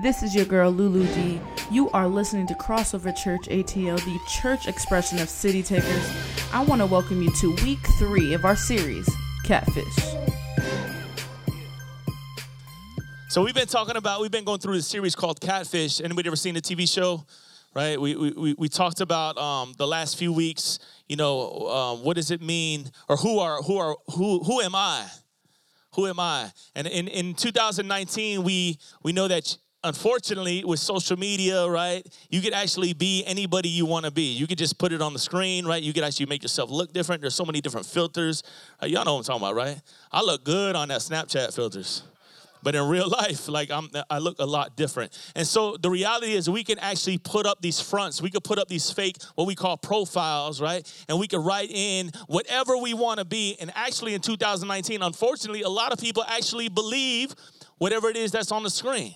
This is your girl Lulu D. You are listening to Crossover Church ATL, the church expression of City Takers. I want to welcome you to week three of our series, Catfish. So we've been talking about, we've been going through this series called Catfish. Anybody ever seen the TV show? Right? We, we, we talked about um, the last few weeks, you know, um, what does it mean, or who are, who are, who, who am I? Who am I? And in, in 2019, we, we know that unfortunately with social media right you could actually be anybody you want to be. You could just put it on the screen right? You could actually make yourself look different. There's so many different filters. Uh, y'all know what i'm talking about right? I look good on that snapchat filters. But in real life like i'm i look a lot different. And so the reality is we can actually put up these fronts. We could put up these fake what we call profiles right? And we could write in whatever we want to be. And actually in 2019 unfortunately a lot of people actually believe whatever it is that's on the screen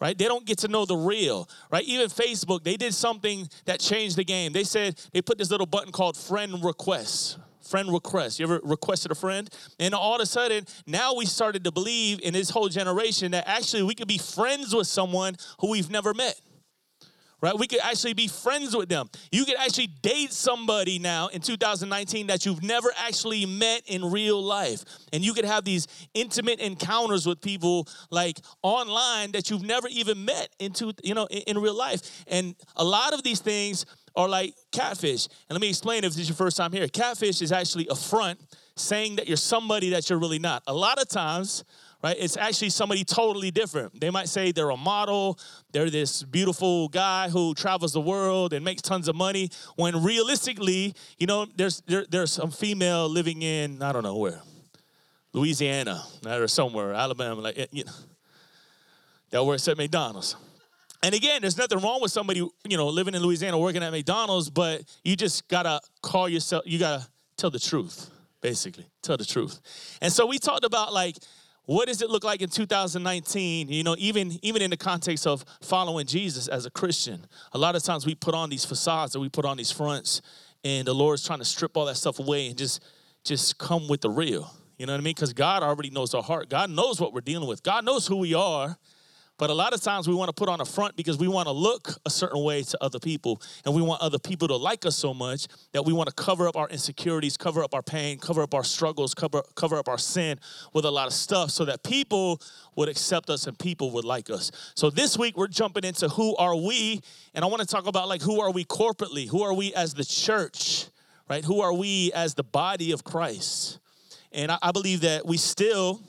right? They don't get to know the real, right? Even Facebook, they did something that changed the game. They said they put this little button called friend requests. Friend request. You ever requested a friend? And all of a sudden, now we started to believe in this whole generation that actually we could be friends with someone who we've never met right? We could actually be friends with them. You could actually date somebody now in 2019 that you've never actually met in real life. And you could have these intimate encounters with people like online that you've never even met into, you know, in, in real life. And a lot of these things are like catfish. And let me explain if this is your first time here. Catfish is actually a front saying that you're somebody that you're really not. A lot of times, right? It's actually somebody totally different. They might say they're a model, they're this beautiful guy who travels the world and makes tons of money, when realistically, you know, there's there, there's some female living in, I don't know where, Louisiana or somewhere, Alabama, like, you know, that works at McDonald's. And again, there's nothing wrong with somebody, you know, living in Louisiana working at McDonald's, but you just gotta call yourself, you gotta tell the truth, basically. Tell the truth. And so we talked about like what does it look like in 2019 you know even even in the context of following jesus as a christian? A lot of times we put on these facades and we put on these fronts and the lord's trying to strip all that stuff away and just just come with the real. You know what i mean? Because god already knows our heart. God knows what we're dealing with. God knows who we are but a lot of times we want to put on a front because we want to look a certain way to other people. And we want other people to like us so much that we want to cover up our insecurities, cover up our pain, cover up our struggles, cover, cover up our sin with a lot of stuff so that people would accept us and people would like us. So this week we're jumping into who are we? And I want to talk about like who are we corporately? Who are we as the church? Right? Who are we as the body of Christ? And I, I believe that we still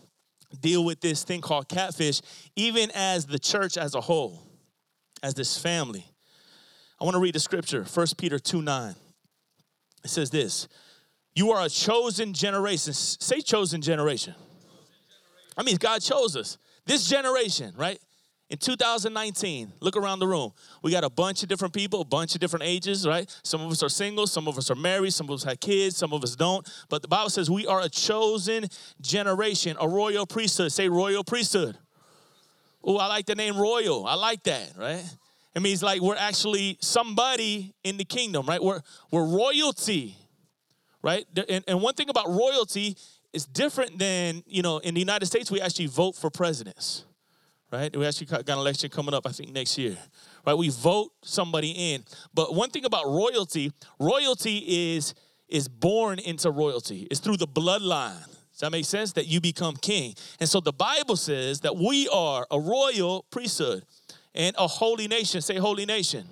deal with this thing called catfish, even as the church as a whole, as this family. I want to read the scripture, 1 Peter 2 9. It says this You are a chosen generation. Say chosen generation. I mean, God chose us. This generation, right? In 2019, look around the room. We got a bunch of different people, a bunch of different ages, right? Some of us are single, some of us are married, some of us have kids, some of us don't. But the Bible says we are a chosen generation, a royal priesthood. Say royal priesthood. Oh, I like the name royal. I like that, right? It means like we're actually somebody in the kingdom, right? We're, we're royalty, right? And, and one thing about royalty is different than, you know, in the United States, we actually vote for presidents right? We actually got an election coming up, I think, next year, right? We vote somebody in. But one thing about royalty, royalty is is born into royalty. It's through the bloodline. Does that make sense? That you become king. And so the Bible says that we are a royal priesthood and a holy nation. Say holy nation.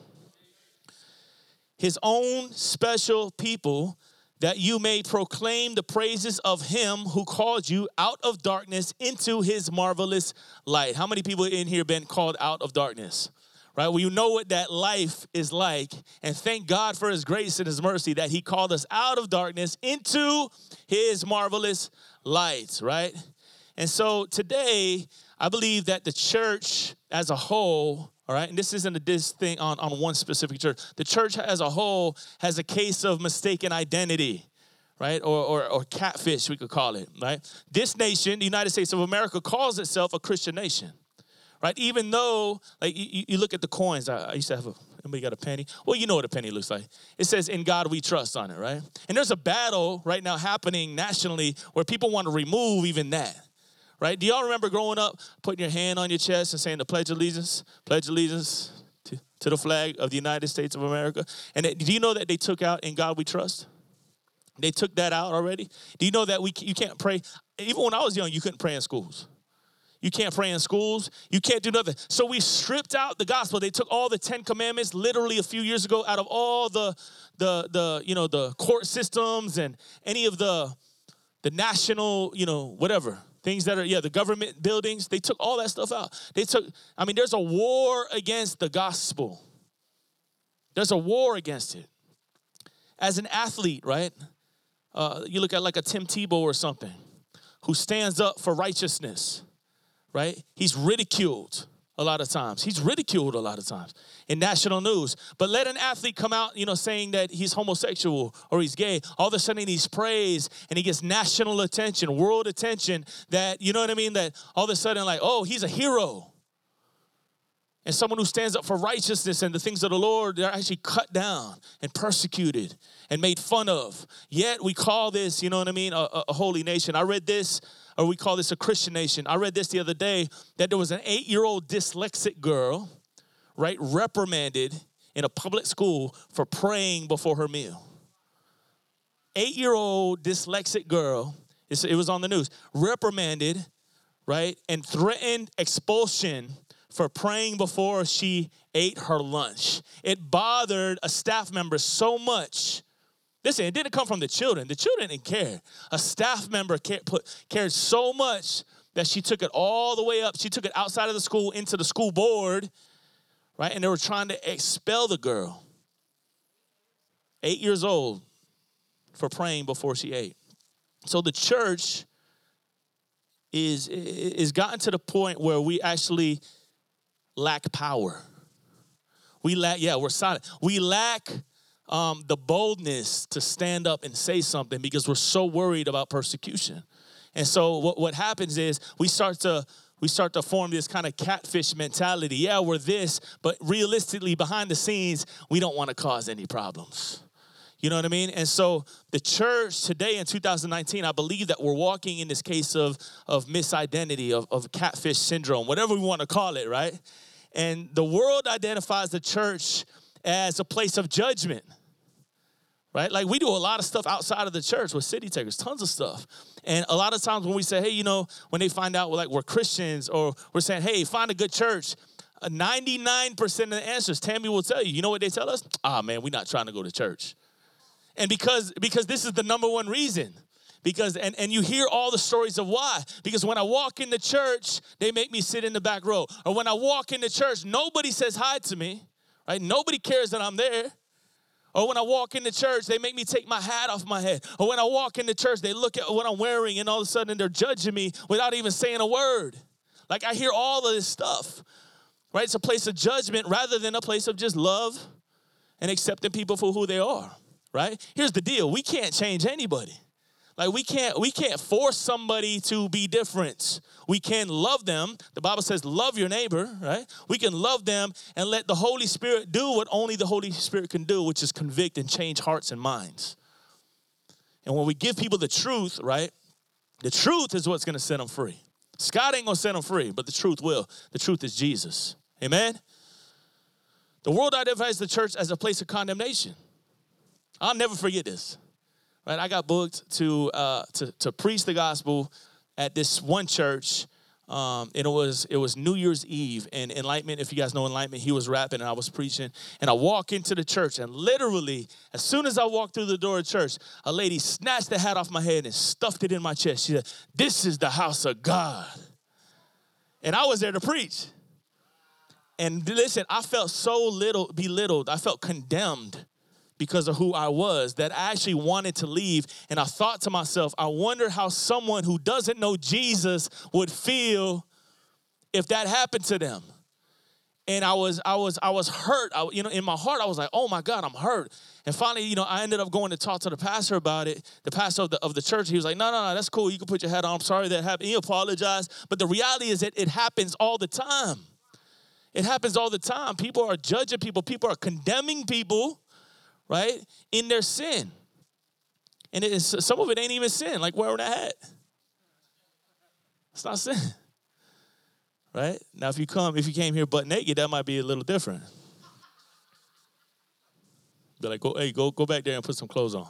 His own special people that you may proclaim the praises of him who called you out of darkness into his marvelous light. How many people in here been called out of darkness? Right? Well, you know what that life is like. And thank God for his grace and his mercy that he called us out of darkness into his marvelous light, right? And so today, I believe that the church as a whole all right, and this isn't a this thing on, on one specific church. The church as a whole has a case of mistaken identity, right? Or, or, or catfish, we could call it, right? This nation, the United States of America, calls itself a Christian nation, right? Even though, like, you, you look at the coins. I, I used to have a, anybody got a penny? Well, you know what a penny looks like. It says, in God we trust on it, right? And there's a battle right now happening nationally where people want to remove even that right? Do y'all remember growing up putting your hand on your chest and saying the Pledge of Allegiance, Pledge of Allegiance to, to the flag of the United States of America? And it, do you know that they took out "In God We Trust"? They took that out already. Do you know that we you can't pray? Even when I was young, you couldn't pray in schools. You can't pray in schools. You can't do nothing. So we stripped out the gospel. They took all the Ten Commandments literally a few years ago out of all the the the you know the court systems and any of the the national you know whatever things that are yeah the government buildings. They took all that stuff out. They took. I mean, there's a war against the gospel. There's a war against it. As an athlete, right? Uh, you look at like a Tim Tebow or something, who stands up for righteousness right? He's ridiculed a lot of times. He's ridiculed a lot of times in national news. But let an athlete come out, you know, saying that he's homosexual or he's gay. All of a sudden he's praised and he gets national attention, world attention. That, you know what I mean? That all of a sudden, like, oh, he's a hero. And someone who stands up for righteousness and the things of the Lord, they're actually cut down and persecuted and made fun of. Yet we call this, you know what I mean, a, a holy nation. I read this or we call this a Christian nation. I read this the other day that there was an eight year old dyslexic girl, right, reprimanded in a public school for praying before her meal. Eight year old dyslexic girl, it was on the news, reprimanded, right, and threatened expulsion for praying before she ate her lunch. It bothered a staff member so much Listen, it didn't come from the children. The children didn't care. A staff member cared, put, cared so much that she took it all the way up. She took it outside of the school into the school board, right? And they were trying to expel the girl. Eight years old for praying before she ate. So the church is is gotten to the point where we actually lack power. We lack, yeah, we're silent. We lack um, the boldness to stand up and say something because we're so worried about persecution. And so what, what happens is we start to we start to form this kind of catfish mentality. Yeah, we're this, but realistically, behind the scenes, we don't want to cause any problems. You know what I mean? And so the church today in 2019, I believe that we're walking in this case of, of misidentity, of, of catfish syndrome, whatever we want to call it, right? And the world identifies the church as a place of judgment right? Like we do a lot of stuff outside of the church with city takers, tons of stuff. And a lot of times when we say, hey, you know, when they find out we're like we're Christians or we're saying, hey, find a good church, 99% of the answers, Tammy will tell you, you know what they tell us? Ah, man, we're not trying to go to church. And because because this is the number one reason. Because and, and you hear all the stories of why. Because when I walk in the church, they make me sit in the back row. Or when I walk in the church, nobody says hi to me. Right? Nobody cares that I'm there. Or when I walk into church, they make me take my hat off my head. Or when I walk into church, they look at what I'm wearing and all of a sudden they're judging me without even saying a word. Like I hear all of this stuff, right? It's a place of judgment rather than a place of just love and accepting people for who they are, right? Here's the deal we can't change anybody. Like we can't we can't force somebody to be different. We can love them. The Bible says love your neighbor, right? We can love them and let the Holy Spirit do what only the Holy Spirit can do, which is convict and change hearts and minds. And when we give people the truth, right? The truth is what's going to set them free. Scott ain't going to set them free, but the truth will. The truth is Jesus. Amen. The world identifies the church as a place of condemnation. I'll never forget this right? I got booked to uh, to to preach the gospel at this one church. Um, and it was it was New Year's Eve and Enlightenment. If you guys know Enlightenment, he was rapping and I was preaching. And I walk into the church, and literally, as soon as I walked through the door of church, a lady snatched the hat off my head and stuffed it in my chest. She said, "This is the house of God," and I was there to preach. And listen, I felt so little belittled. I felt condemned because of who I was that I actually wanted to leave. And I thought to myself, I wonder how someone who doesn't know Jesus would feel if that happened to them. And I was, I was, I was hurt. I, you know, in my heart, I was like, "Oh my God, I'm hurt." And finally, you know, I ended up going to talk to the pastor about it. The pastor of the, of the church, he was like, "No, no, no, that's cool. You can put your head on. I'm sorry that happened." He apologized, but the reality is that it happens all the time. It happens all the time. People are judging people. People are condemning people right? In their sin. And it is, some of it ain't even sin, like wearing a hat. It's not sin. Right? Now, if you come, if you came here butt naked, that might be a little different. Be like, go, hey, go, go back there and put some clothes on.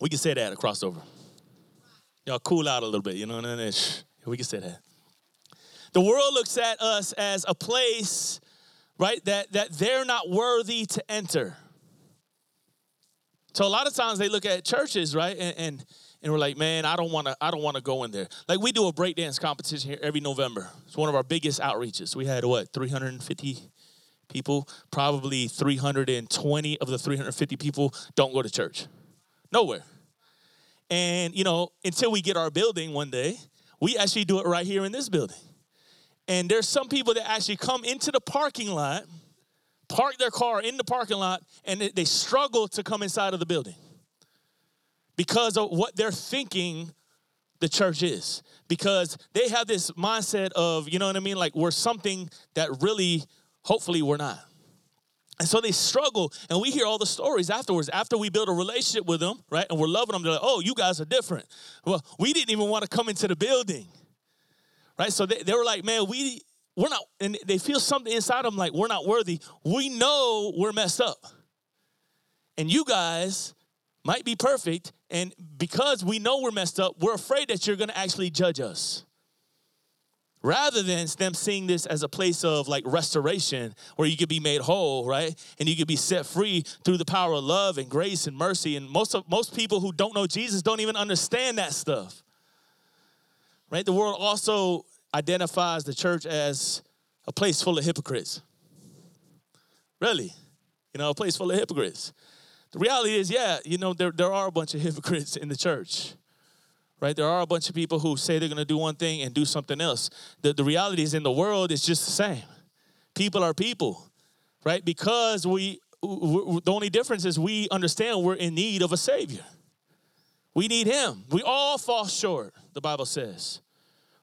We can say that a crossover. Y'all cool out a little bit, you know what I mean? We can say that. The world looks at us as a place, right, that, that they're not worthy to enter. So a lot of times they look at churches, right, and, and, and we're like, man, I don't want to, I don't want to go in there. Like we do a breakdance competition here every November. It's one of our biggest outreaches. We had what, 350 people? Probably 320 of the 350 people don't go to church. Nowhere. And you know, until we get our building one day, we actually do it right here in this building. And there's some people that actually come into the parking lot, park their car in the parking lot, and they struggle to come inside of the building because of what they're thinking the church is. Because they have this mindset of, you know what I mean? Like we're something that really, hopefully, we're not. And so they struggle, and we hear all the stories afterwards. After we build a relationship with them, right, and we're loving them, they're like, "Oh, you guys are different." Well, we didn't even want to come into the building, right? So they, they were like, "Man, we we're not," and they feel something inside them like we're not worthy. We know we're messed up, and you guys might be perfect, and because we know we're messed up, we're afraid that you're going to actually judge us. Rather than them seeing this as a place of like restoration where you could be made whole right? And you could be set free through the power of love and grace and mercy. And most of most people who don't know jesus don't even understand that stuff right the world also identifies the church as a place full of hypocrites really you know a place full of hypocrites the reality is yeah you know there, there are a bunch of hypocrites in the church right? There are a bunch of people who say they're going to do one thing and do something else. The, the reality is in the world, it's just the same. People are people, right? Because we, the only difference is we understand we're in need of a Savior. We need Him. We all fall short, the Bible says.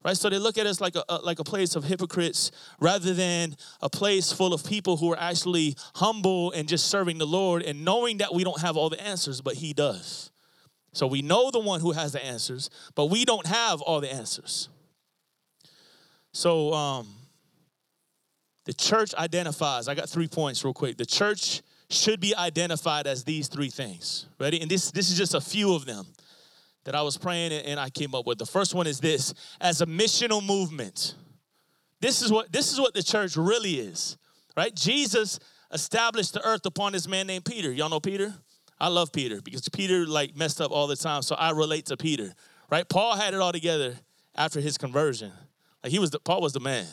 Right? So they look at us like a, like a place of hypocrites rather than a place full of people who are actually humble and just serving the Lord and knowing that we don't have all the answers, but He does. So we know the one who has the answers, but we don't have all the answers. So um, the church identifies, I got three points real quick. The church should be identified as these three things. Ready? And this, this is just a few of them that I was praying and I came up with. The first one is this as a missional movement. This is what this is what the church really is. Right? Jesus established the earth upon this man named Peter. Y'all know Peter? I love Peter because Peter like messed up all the time. So I relate to Peter, right? Paul had it all together after his conversion. Like he was the, Paul was the man.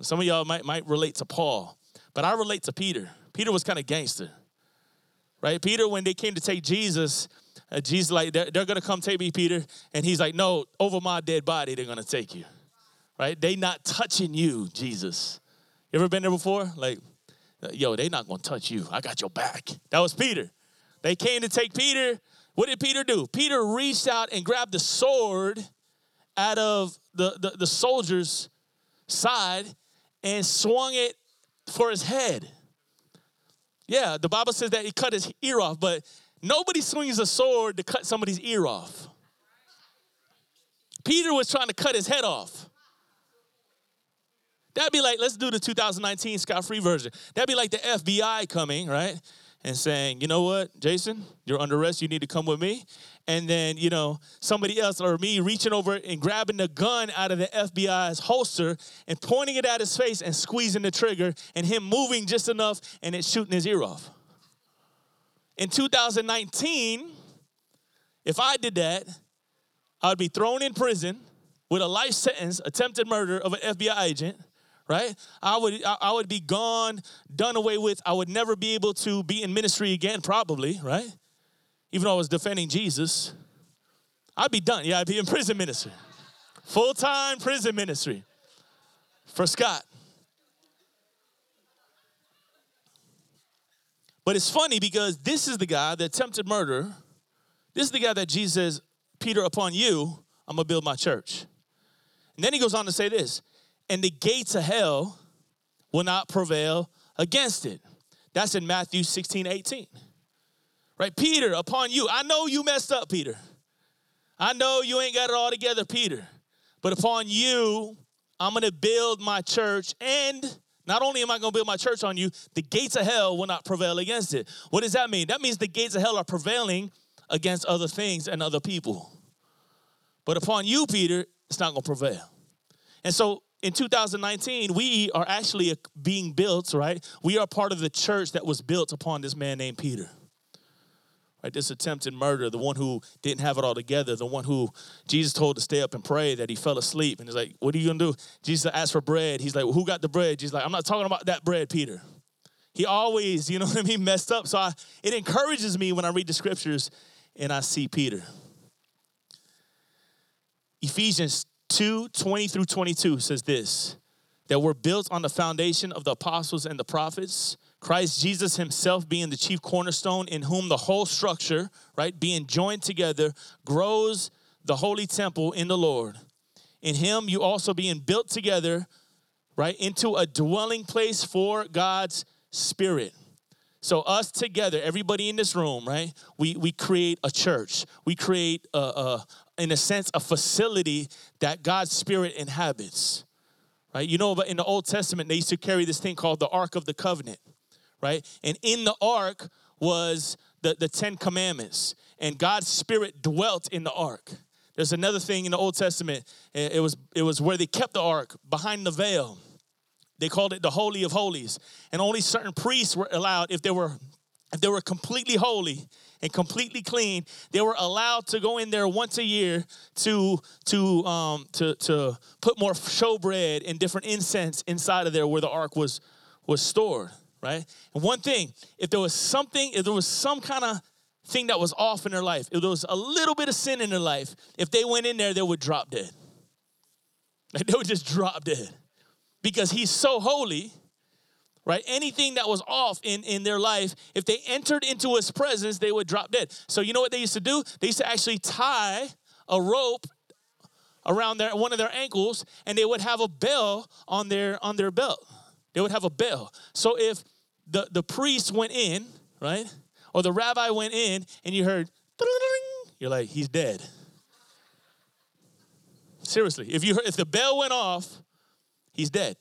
Some of y'all might might relate to Paul, but I relate to Peter. Peter was kind of gangster, right? Peter, when they came to take Jesus, uh, Jesus like they're, they're gonna come take me, Peter, and he's like, no, over my dead body they're gonna take you, right? They not touching you, Jesus. You ever been there before? Like, yo, they not gonna touch you. I got your back. That was Peter. They came to take Peter. What did Peter do? Peter reached out and grabbed the sword out of the, the, the soldier's side and swung it for his head. Yeah, the Bible says that he cut his ear off, but nobody swings a sword to cut somebody's ear off. Peter was trying to cut his head off. That'd be like, let's do the 2019 Scott Free version. That'd be like the FBI coming, right? and saying, you know what, Jason, you're under arrest. You need to come with me. And then, you know, somebody else or me reaching over and grabbing the gun out of the FBI's holster and pointing it at his face and squeezing the trigger and him moving just enough and it shooting his ear off. In 2019, if I did that, I'd be thrown in prison with a life sentence, attempted murder of an FBI agent right? I would I would be gone, done away with. I would never be able to be in ministry again, probably, right? Even though I was defending Jesus, I'd be done. Yeah, I'd be in prison ministry, full time prison ministry for Scott. But it's funny because this is the guy that attempted murder. This is the guy that Jesus says, Peter, upon you, I'm gonna build my church. And then he goes on to say this and the gates of hell will not prevail against it. That's in Matthew 16, 18. Right? Peter, upon you, I know you messed up, Peter. I know you ain't got it all together, Peter, but upon you, I'm going to build my church. And not only am I going to build my church on you, the gates of hell will not prevail against it. What does that mean? That means the gates of hell are prevailing against other things and other people. But upon you, Peter, it's not going to prevail. And so in 2019, we are actually being built, right? We are part of the church that was built upon this man named Peter. Right, this attempted murder, the one who didn't have it all together, the one who Jesus told to stay up and pray that he fell asleep. And he's like, What are you gonna do? Jesus asked for bread. He's like, well, Who got the bread? Jesus like, I'm not talking about that bread, Peter. He always, you know what I mean, messed up. So I, it encourages me when I read the scriptures and I see Peter. Ephesians 2 20 through 22 says this that we're built on the foundation of the apostles and the prophets, Christ Jesus himself being the chief cornerstone, in whom the whole structure, right, being joined together, grows the holy temple in the Lord. In him, you also being built together, right, into a dwelling place for God's Spirit. So us together, everybody in this room, right? We we create a church. We create a, a, in a sense, a facility that God's Spirit inhabits. Right? You know, but in the Old Testament, they used to carry this thing called the Ark of the Covenant, right? And in the ark was the, the Ten Commandments, and God's Spirit dwelt in the ark. There's another thing in the Old Testament. It was, it was where they kept the ark behind the veil. They called it the Holy of Holies. And only certain priests were allowed, if they were, if they were completely holy, and completely clean. They were allowed to go in there once a year to to um, to to put more showbread and different incense inside of there where the ark was was stored. Right. And one thing, if there was something, if there was some kind of thing that was off in their life, if there was a little bit of sin in their life, if they went in there, they would drop dead. Like they would just drop dead because he's so holy right? Anything that was off in, in their life, if they entered into his presence, they would drop dead. So you know what they used to do? They used to actually tie a rope around their one of their ankles, and they would have a bell on their on their belt. They would have a bell. So if the, the priest went in, right? Or the rabbi went in and you heard, you're like, he's dead. Seriously, if you heard, if the bell went off, he's dead.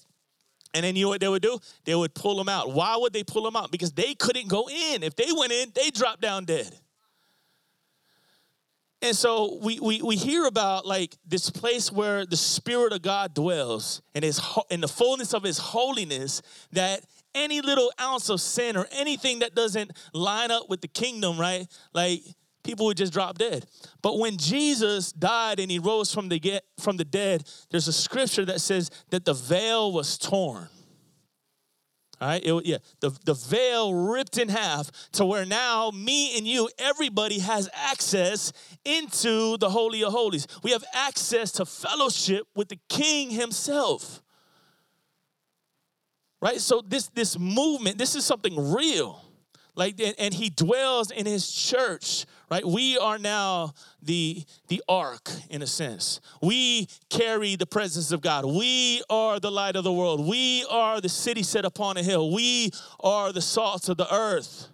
And then you know what they would do? They would pull him out. Why would they pull him out? Because they couldn't go in. If they went in, they dropped down dead. And so we, we, we hear about like this place where the Spirit of God dwells and his, in the fullness of his holiness, that any little ounce of sin or anything that doesn't line up with the kingdom, right? Like people would just drop dead. But when Jesus died and he rose from the get from the dead, there's a scripture that says that the veil was torn. All right, it, yeah, the, the veil ripped in half to where now me and you, everybody has access into the Holy of Holies. We have access to fellowship with the King Himself. Right? So this this movement, this is something real. Like and, and He dwells in His church right? We are now the the ark in a sense. We carry the presence of god. We are the light of the world. We are the city set upon a hill. We are the salt of the earth.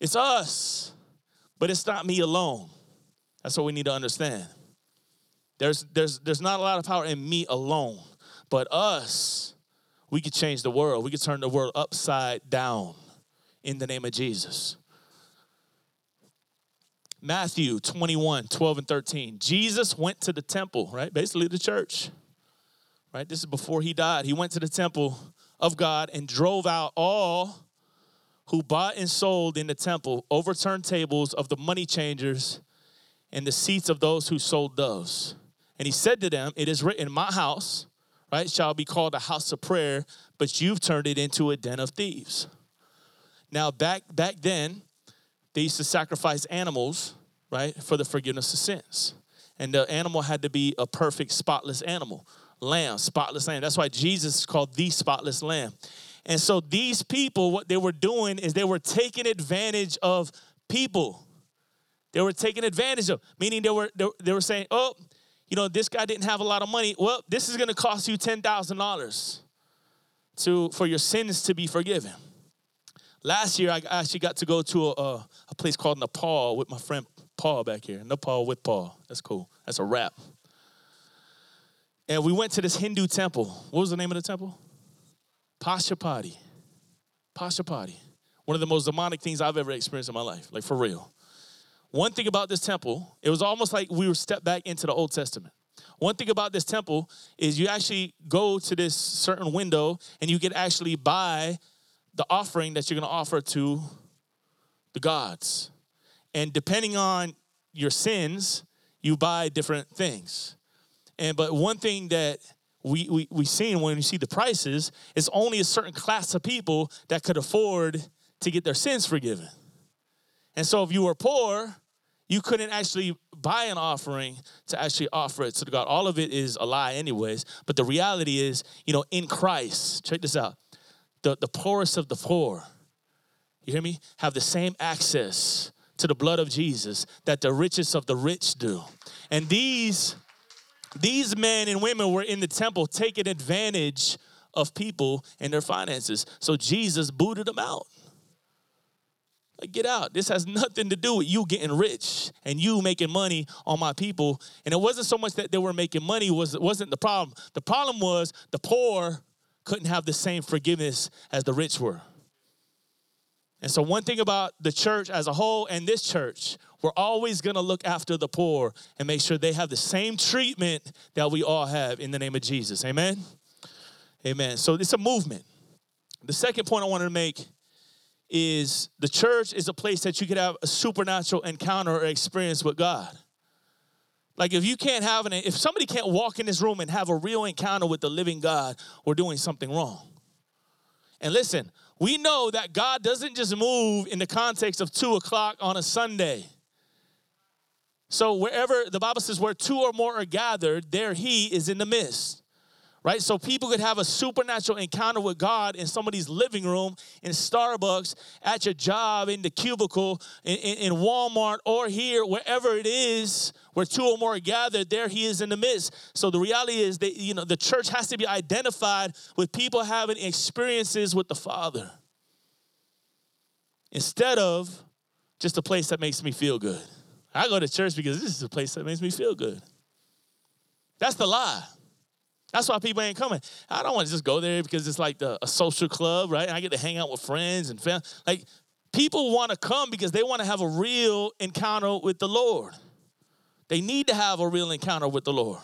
It's us but it's not me alone. That's what we need to understand. There's there's there's not a lot of power in me alone but us we could change the world we could turn the world upside down in the name of jesus Matthew 21, 12 and 13. Jesus went to the temple, right? Basically the church. Right? This is before he died. He went to the temple of God and drove out all who bought and sold in the temple, overturned tables of the money changers and the seats of those who sold doves. And he said to them, It is written, My house, right, shall be called a house of prayer, but you've turned it into a den of thieves. Now, back back then, they used to sacrifice animals, right, for the forgiveness of sins. And the animal had to be a perfect, spotless animal. Lamb, spotless lamb. That's why Jesus is called the spotless lamb. And so these people, what they were doing is they were taking advantage of people. They were taking advantage of, meaning they were they, they were saying, oh, you know, this guy didn't have a lot of money. Well, this is going to cost you ten thousand dollars to for your sins to be forgiven. Last year, I actually got to go to a, a, place called Nepal with my friend Paul back here. Nepal with Paul. That's cool. That's a wrap. And we went to this Hindu temple. What was the name of the temple? Pashupati. Pashupati. One of the most demonic things I've ever experienced in my life, like for real. One thing about this temple, it was almost like we were stepped back into the Old Testament. One thing about this temple is you actually go to this certain window and you can actually buy the offering that you're going to offer to the gods. And depending on your sins, you buy different things. And but one thing that we we we seen when you see the prices is only a certain class of people that could afford to get their sins forgiven. And so if you were poor, you couldn't actually buy an offering to actually offer it to God. All of it is a lie, anyways. But the reality is, you know, in Christ, check this out the, the poorest of the poor, you hear me, have the same access to the blood of Jesus that the richest of the rich do. And these these men and women were in the temple taking advantage of people and their finances. So Jesus booted them out. Like, get out. This has nothing to do with you getting rich and you making money on my people. And it wasn't so much that they were making money was it wasn't the problem. The problem was the poor couldn't have the same forgiveness as the rich were. And so, one thing about the church as a whole and this church, we're always gonna look after the poor and make sure they have the same treatment that we all have in the name of Jesus. Amen? Amen. So, it's a movement. The second point I wanted to make is the church is a place that you could have a supernatural encounter or experience with God. Like if you can't have an if somebody can't walk in this room and have a real encounter with the living God, we're doing something wrong. And listen, we know that God doesn't just move in the context of two o'clock on a Sunday. So wherever the Bible says where two or more are gathered, there he is in the midst right? So people could have a supernatural encounter with God in somebody's living room, in Starbucks, at your job, in the cubicle, in, in, in, Walmart, or here, wherever it is, where two or more are gathered, there he is in the midst. So the reality is that, you know, the church has to be identified with people having experiences with the Father instead of just a place that makes me feel good. I go to church because this is a place that makes me feel good. That's the lie. That's why people ain't coming. I don't want to just go there because it's like the, a social club, right? I get to hang out with friends and family. Like people want to come because they want to have a real encounter with the Lord. They need to have a real encounter with the Lord.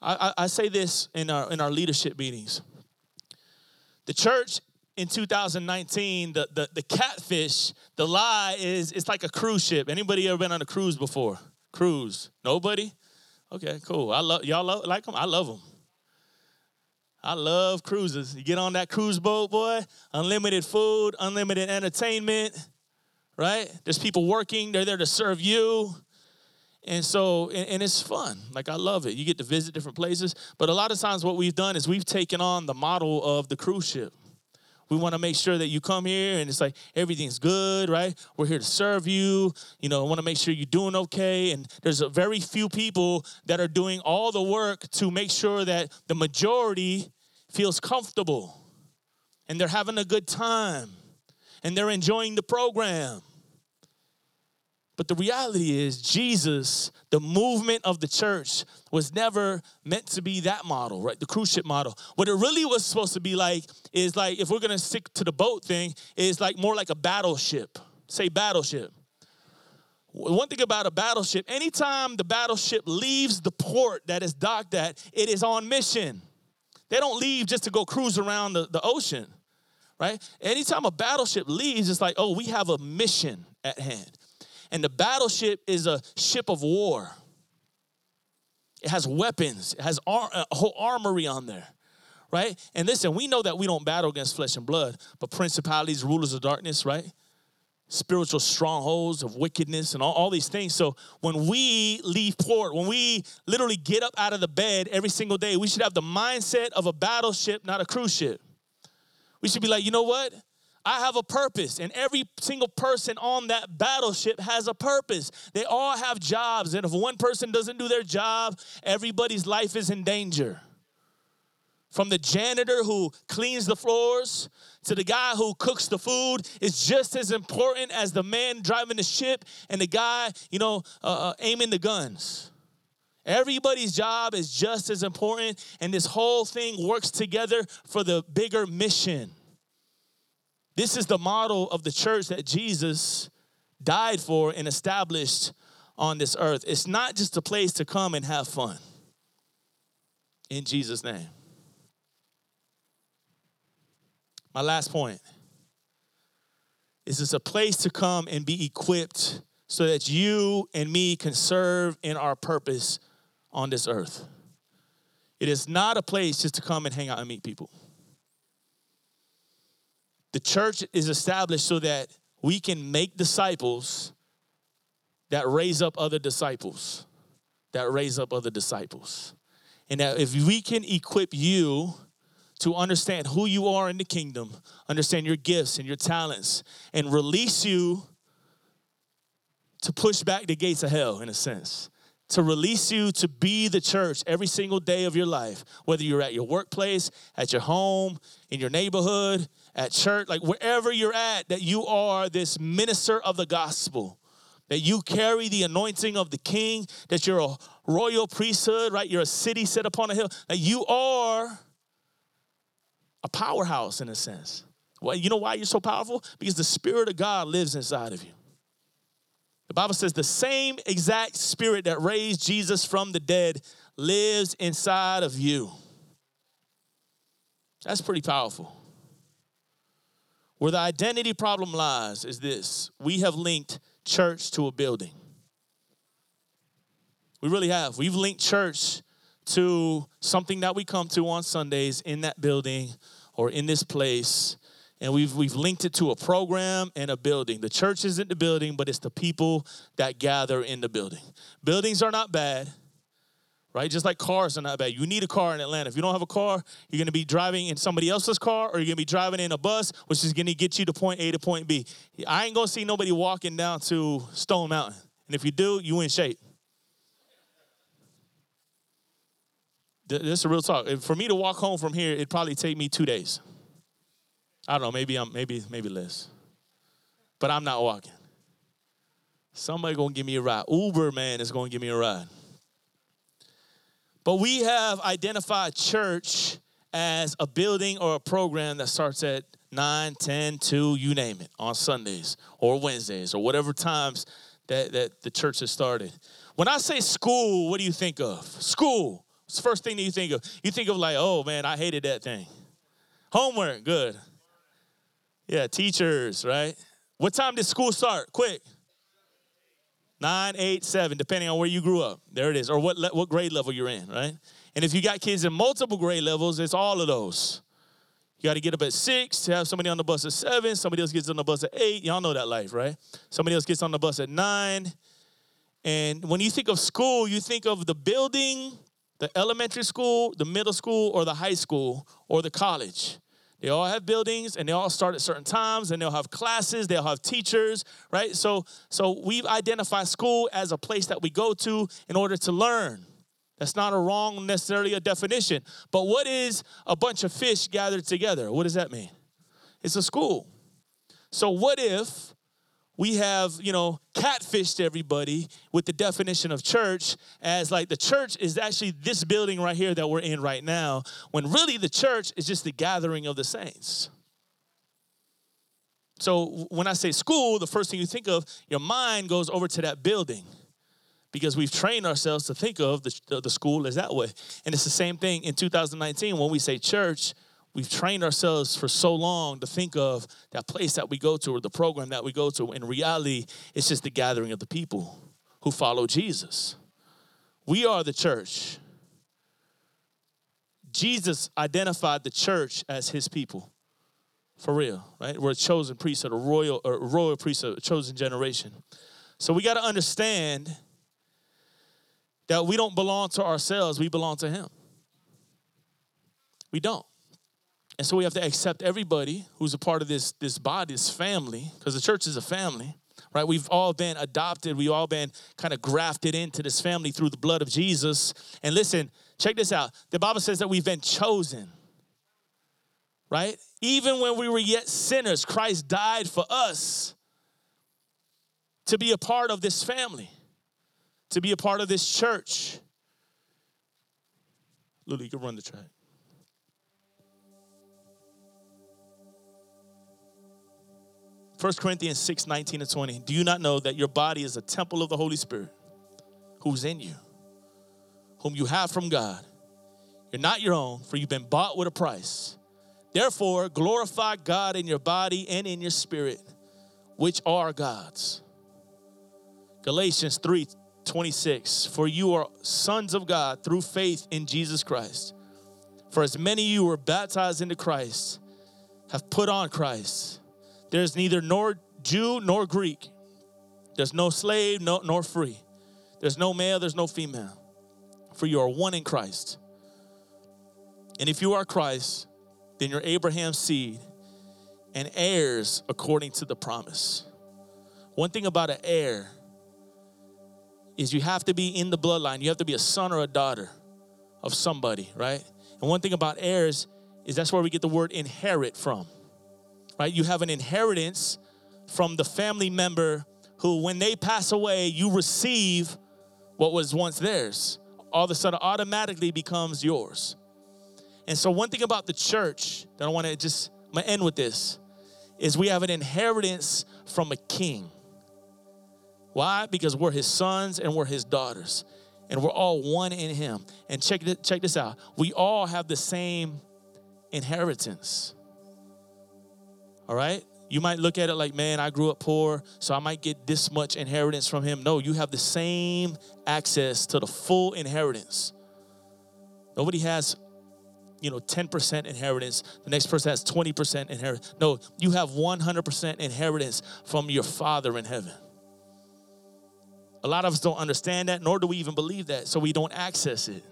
I, I, I say this in our in our leadership meetings. The church in 2019, the, the, the catfish, the lie is it's like a cruise ship. Anybody ever been on a cruise before? Cruise. Nobody? Okay, cool. I love y'all love, like them. I love them. I love cruises. You get on that cruise boat, boy. Unlimited food, unlimited entertainment. Right? There's people working. They're there to serve you. And so, and, and, it's fun. Like, I love it. You get to visit different places. But a lot of times, what we've done is we've taken on the model of the cruise ship. We want to make sure that you come here and it's like everything's good, right? We're here to serve you. You know, want to make sure you're doing okay. And there's a very few people that are doing all the work to make sure that the majority feels comfortable and they're having a good time and they're enjoying the program. But the reality is, Jesus, the movement of the church, was never meant to be that model, right? The cruise ship model. What it really was supposed to be like is like, if we're gonna stick to the boat thing, is like more like a battleship. Say battleship. One thing about a battleship, anytime the battleship leaves the port that is docked at, it is on mission. They don't leave just to go cruise around the, the ocean, right? Anytime a battleship leaves, it's like, oh, we have a mission at hand. And the battleship is a ship of war. It has weapons, it has ar- a whole armory on there, right? And listen, we know that we don't battle against flesh and blood, but principalities, rulers of darkness, right? Spiritual strongholds of wickedness and all, all these things. So when we leave port, when we literally get up out of the bed every single day, we should have the mindset of a battleship, not a cruise ship. We should be like, you know what? I have a purpose, and every single person on that battleship has a purpose. They all have jobs, and if one person doesn't do their job, everybody's life is in danger. from the janitor who cleans the floors to the guy who cooks the food is just as important as the man driving the ship and the guy, you know, uh, uh, aiming the guns. Everybody's job is just as important, and this whole thing works together for the bigger mission. This is the model of the church that Jesus died for and established on this earth. It's not just a place to come and have fun. In Jesus' name. My last point is it's a place to come and be equipped so that you and me can serve in our purpose on this earth. It is not a place just to come and hang out and meet people. The church is established so that we can make disciples that raise up other disciples, that raise up other disciples. And that if we can equip you to understand who you are in the kingdom, understand your gifts and your talents, and release you to push back the gates of hell, in a sense, to release you to be the church every single day of your life, whether you're at your workplace, at your home, in your neighborhood, at church, like wherever you're at, that you are this minister of the gospel, that you carry the anointing of the king, that you're a royal priesthood, right? You're a city set upon a hill, that you are a powerhouse in a sense. Well, you know why you're so powerful? Because the Spirit of God lives inside of you. The Bible says the same exact spirit that raised Jesus from the dead lives inside of you. That's pretty powerful. Where the identity problem lies is this we have linked church to a building. We really have. We've linked church to something that we come to on Sundays in that building or in this place and we've we've linked it to a program and a building. The church isn't the building, but it's the people that gather in the building. Buildings are not bad, right? Just like cars are not bad. You need a car in Atlanta. If you don't have a car, you're going to be driving in somebody else's car, or you're going to be driving in a bus, which is going to get you to point A to point B. I ain't going to see nobody walking down to Stone Mountain, and if you do, you in shape. This is a real talk. For me to walk home from here, it'd probably take me two days. I don't know, maybe I'm maybe maybe less. But I'm not walking. Somebody gonna give me a ride. Uber man is gonna give me a ride. But we have identified church as a building or a program that starts at 9, 10, 2, you name it, on Sundays or Wednesdays or whatever times that, that the church has started. When I say school, what do you think of? School. It's the first thing that you think of? You think of like, oh man, I hated that thing. Homework, good. Yeah, teachers, right? What time did school start? Quick. Nine, eight, seven, depending on where you grew up. There it is, or what, what grade level you're in, right? And if you got kids in multiple grade levels, it's all of those. You got to get up at six to have somebody on the bus at seven. Somebody else gets on the bus at eight. Y'all know that life, right? Somebody else gets on the bus at nine. And when you think of school, you think of the building, the elementary school, the middle school, or the high school, or the college. They all have buildings and they all start at certain times and they'll have classes, they'll have teachers, right? So so we've identified school as a place that we go to in order to learn. That's not a wrong necessarily a definition. But what is a bunch of fish gathered together? What does that mean? It's a school. So what if we have, you know, catfished everybody with the definition of church as like the church is actually this building right here that we're in right now, when really the church is just the gathering of the saints. So when I say school, the first thing you think of, your mind goes over to that building because we've trained ourselves to think of the, the school as that way. And it's the same thing in 2019 when we say church, we've trained ourselves for so long to think of that place that we go to or the program that we go to. In reality, it's just the gathering of the people who follow Jesus. We are the church. Jesus identified the church as his people. For real, right? We're a chosen priesthood, a royal, a royal priesthood, a chosen generation. So we got to understand that we don't belong to ourselves, we belong to him. We don't. And so we have to accept everybody who's a part of this, this body, this family, because the church is a family, right? We've all been adopted. We've all been kind of grafted into this family through the blood of Jesus. And listen, check this out. The Bible says that we've been chosen. right? Even when we were yet sinners, Christ died for us to be a part of this family, to be a part of this church. Lily, you can run the track. First Corinthians 6, 19 and 20. Do you not know that your body is a temple of the Holy Spirit who's in you, whom you have from God? You're not your own, for you've been bought with a price. Therefore, glorify God in your body and in your spirit, which are God's. Galatians 3 26. For you are sons of God through faith in Jesus Christ. For as many of you were baptized into Christ have put on Christ. There's neither nor Jew nor Greek. There's no slave no, nor free. There's no male, there's no female. For you are one in Christ. And if you are Christ, then you're Abraham's seed and heirs according to the promise. One thing about an heir is you have to be in the bloodline. You have to be a son or a daughter of somebody, right? And one thing about heirs is that's where we get the word inherit from, right? You have an inheritance from the family member who, when they pass away, you receive what was once theirs. All of a sudden, automatically becomes yours. And so, one thing about the church that I want to just, I'm to end with this, is we have an inheritance from a king. Why? Because we're his sons and we're his daughters. And we're all one in him. And check, check this out we all have the same inheritance. All right? You might look at it like, man, I grew up poor, so I might get this much inheritance from him. No, you have the same access to the full inheritance. Nobody has you know 10% inheritance the next person has 20% inheritance no you have 100% inheritance from your father in heaven a lot of us don't understand that nor do we even believe that so we don't access it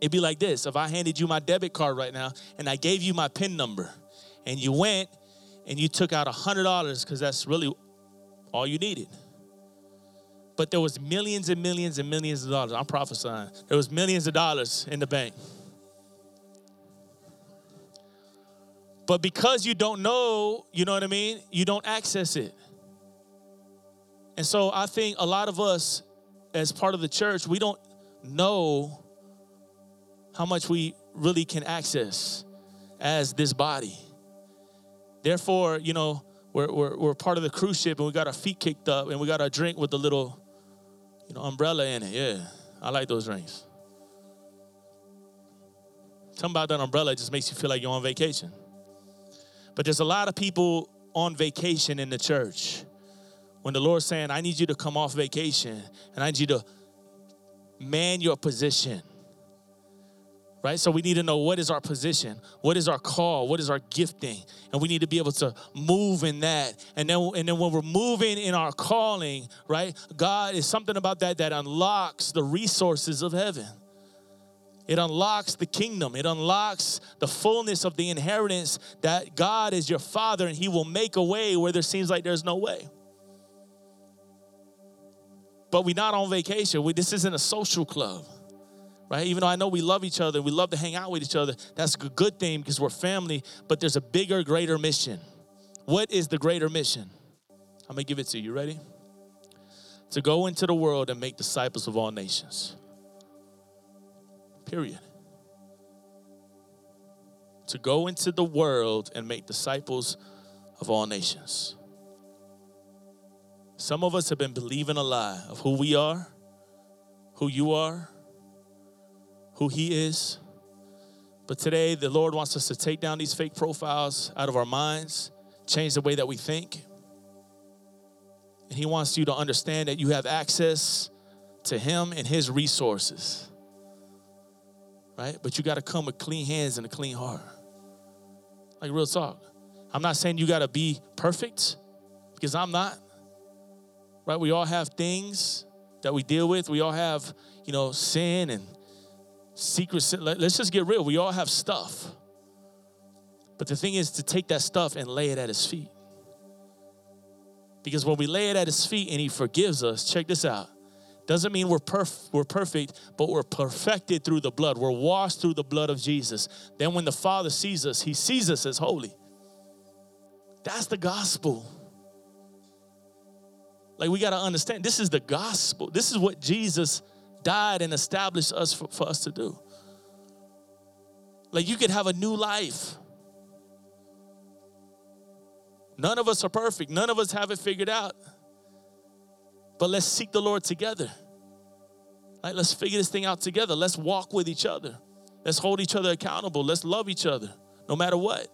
it'd be like this if i handed you my debit card right now and i gave you my pin number and you went and you took out $100 because that's really all you needed but there was millions and millions and millions of dollars i'm prophesying there was millions of dollars in the bank But because you don't know, you know what I mean? You don't access it. And so I think a lot of us, as part of the church, we don't know how much we really can access as this body. Therefore, you know, we're, we're, we're part of the cruise ship and we got our feet kicked up and we got our drink with the little, you know, umbrella in it. Yeah, I like those drinks. Something about that umbrella just makes you feel like you're on vacation. But there's a lot of people on vacation in the church. When the Lord's saying, I need you to come off vacation and I need you to man your position. Right? So we need to know what is our position, what is our call, what is our gifting, and we need to be able to move in that. And then, and then when we're moving in our calling, right? God is something about that that unlocks the resources of heaven. It unlocks the kingdom. It unlocks the fullness of the inheritance that God is your father and he will make a way where there seems like there's no way. But we're not on vacation. We, this isn't a social club, right? Even though I know we love each other, we love to hang out with each other. That's a good thing because we're family, but there's a bigger, greater mission. What is the greater mission? I'm to give it to you. Ready? To go into the world and make disciples of all nations. Period. To go into the world and make disciples of all nations. Some of us have been believing a lie of who we are, who you are, who He is. But today, the Lord wants us to take down these fake profiles out of our minds, change the way that we think. And He wants you to understand that you have access to Him and His resources right? But you got to come with clean hands and a clean heart. Like real talk. I'm not saying you got to be perfect because I'm not. Right? We all have things that we deal with. We all have, you know, sin and secret sin. Let's just get real. We all have stuff. But the thing is to take that stuff and lay it at his feet. Because when we lay it at his feet and he forgives us, check this out. Doesn't mean we're, perf- we're perfect, but we're perfected through the blood. We're washed through the blood of Jesus. Then when the Father sees us, he sees us as holy. That's the gospel. Like we got to understand this is the gospel. This is what Jesus died and established us for, for us to do. Like you could have a new life. None of us are perfect. None of us have it figured out. But let's seek the Lord together. Like let's figure this thing out together. Let's walk with each other. Let's hold each other accountable. Let's love each other no matter what.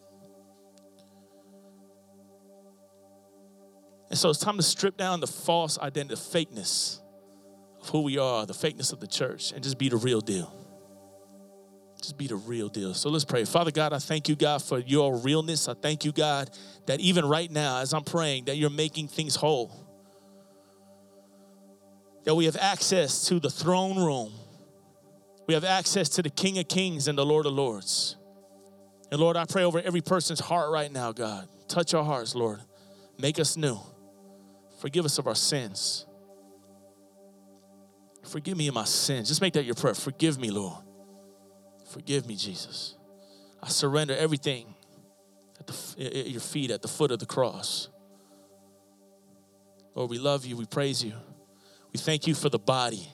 And so it's time to strip down the false identity, fakeness of who we are, the fakeness of the church, and just be the real deal. Just be the real deal. So let's pray. Father God, I thank you, God, for your realness. I thank you, God, that even right now, as I'm praying, that you're making things whole. That we have access to the throne room. We have access to the King of Kings and the Lord of Lords. And Lord, I pray over every person's heart right now, God. Touch our hearts, Lord. Make us new. Forgive us of our sins. Forgive me my sins. Just make that your prayer. Forgive me, Lord. Forgive me, Jesus. I surrender everything at, the, at your feet at the foot of the cross. Lord, we love you. We praise you. We thank you for the body.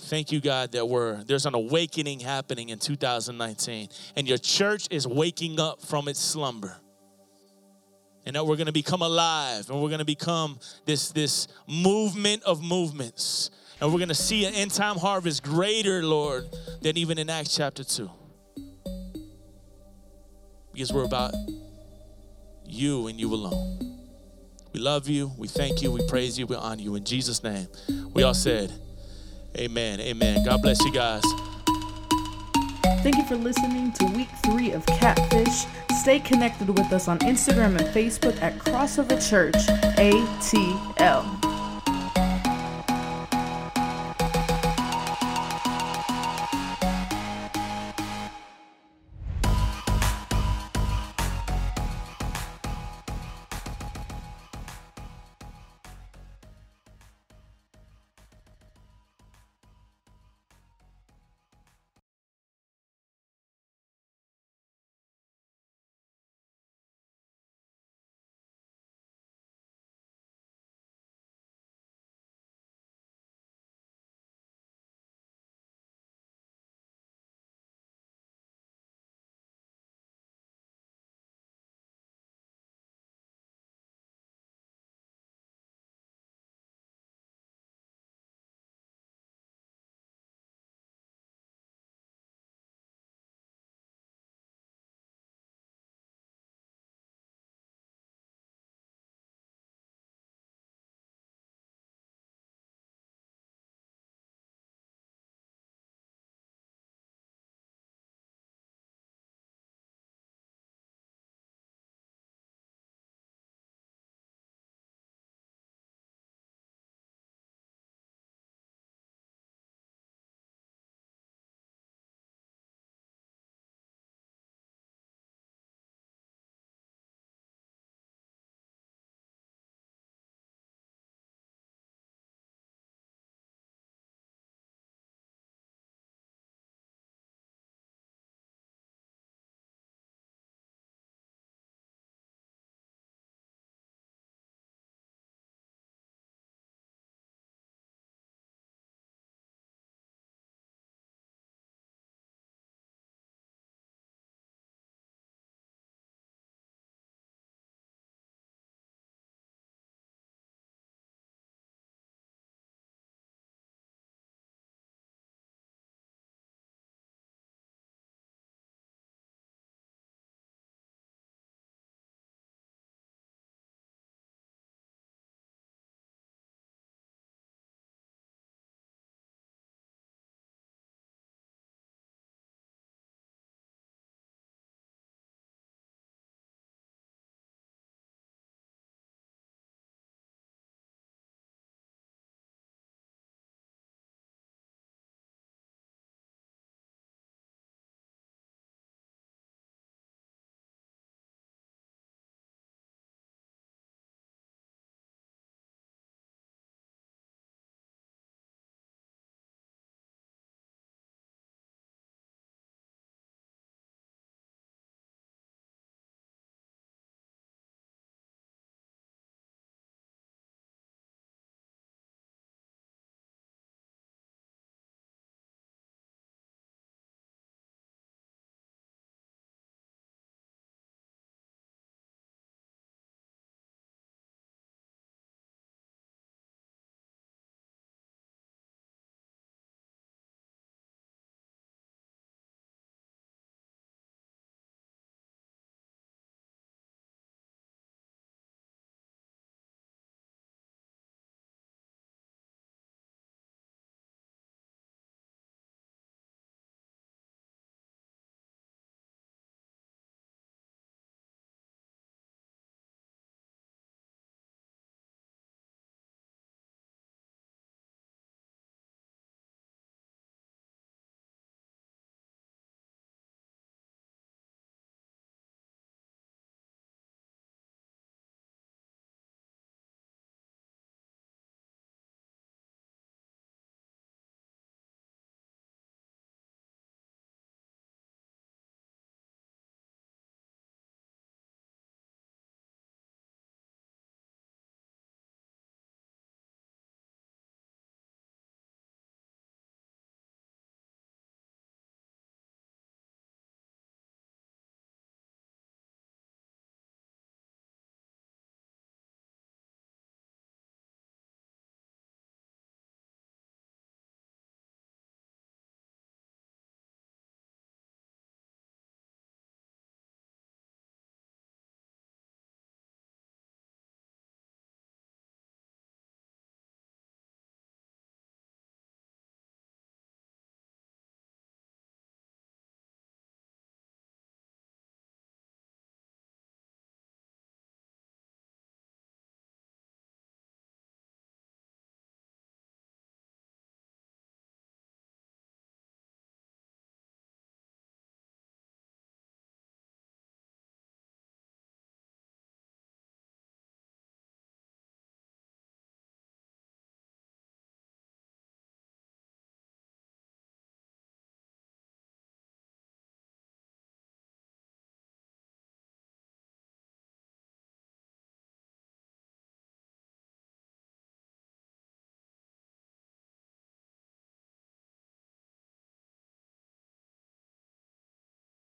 Thank you, God, that we're there's an awakening happening in 2019, and your church is waking up from its slumber and that we're going to become alive and we're going to become this this movement of movements and we're going to see an end time harvest greater lord than even in acts chapter 2 because we're about you and you alone. We love you we thank you we praise you we honor you. In jesus name we all said amen amen. God bless you guys. Thank you for listening to week three of Catfish. Stay connected with us on Instagram and Facebook at Crossover Church ATL.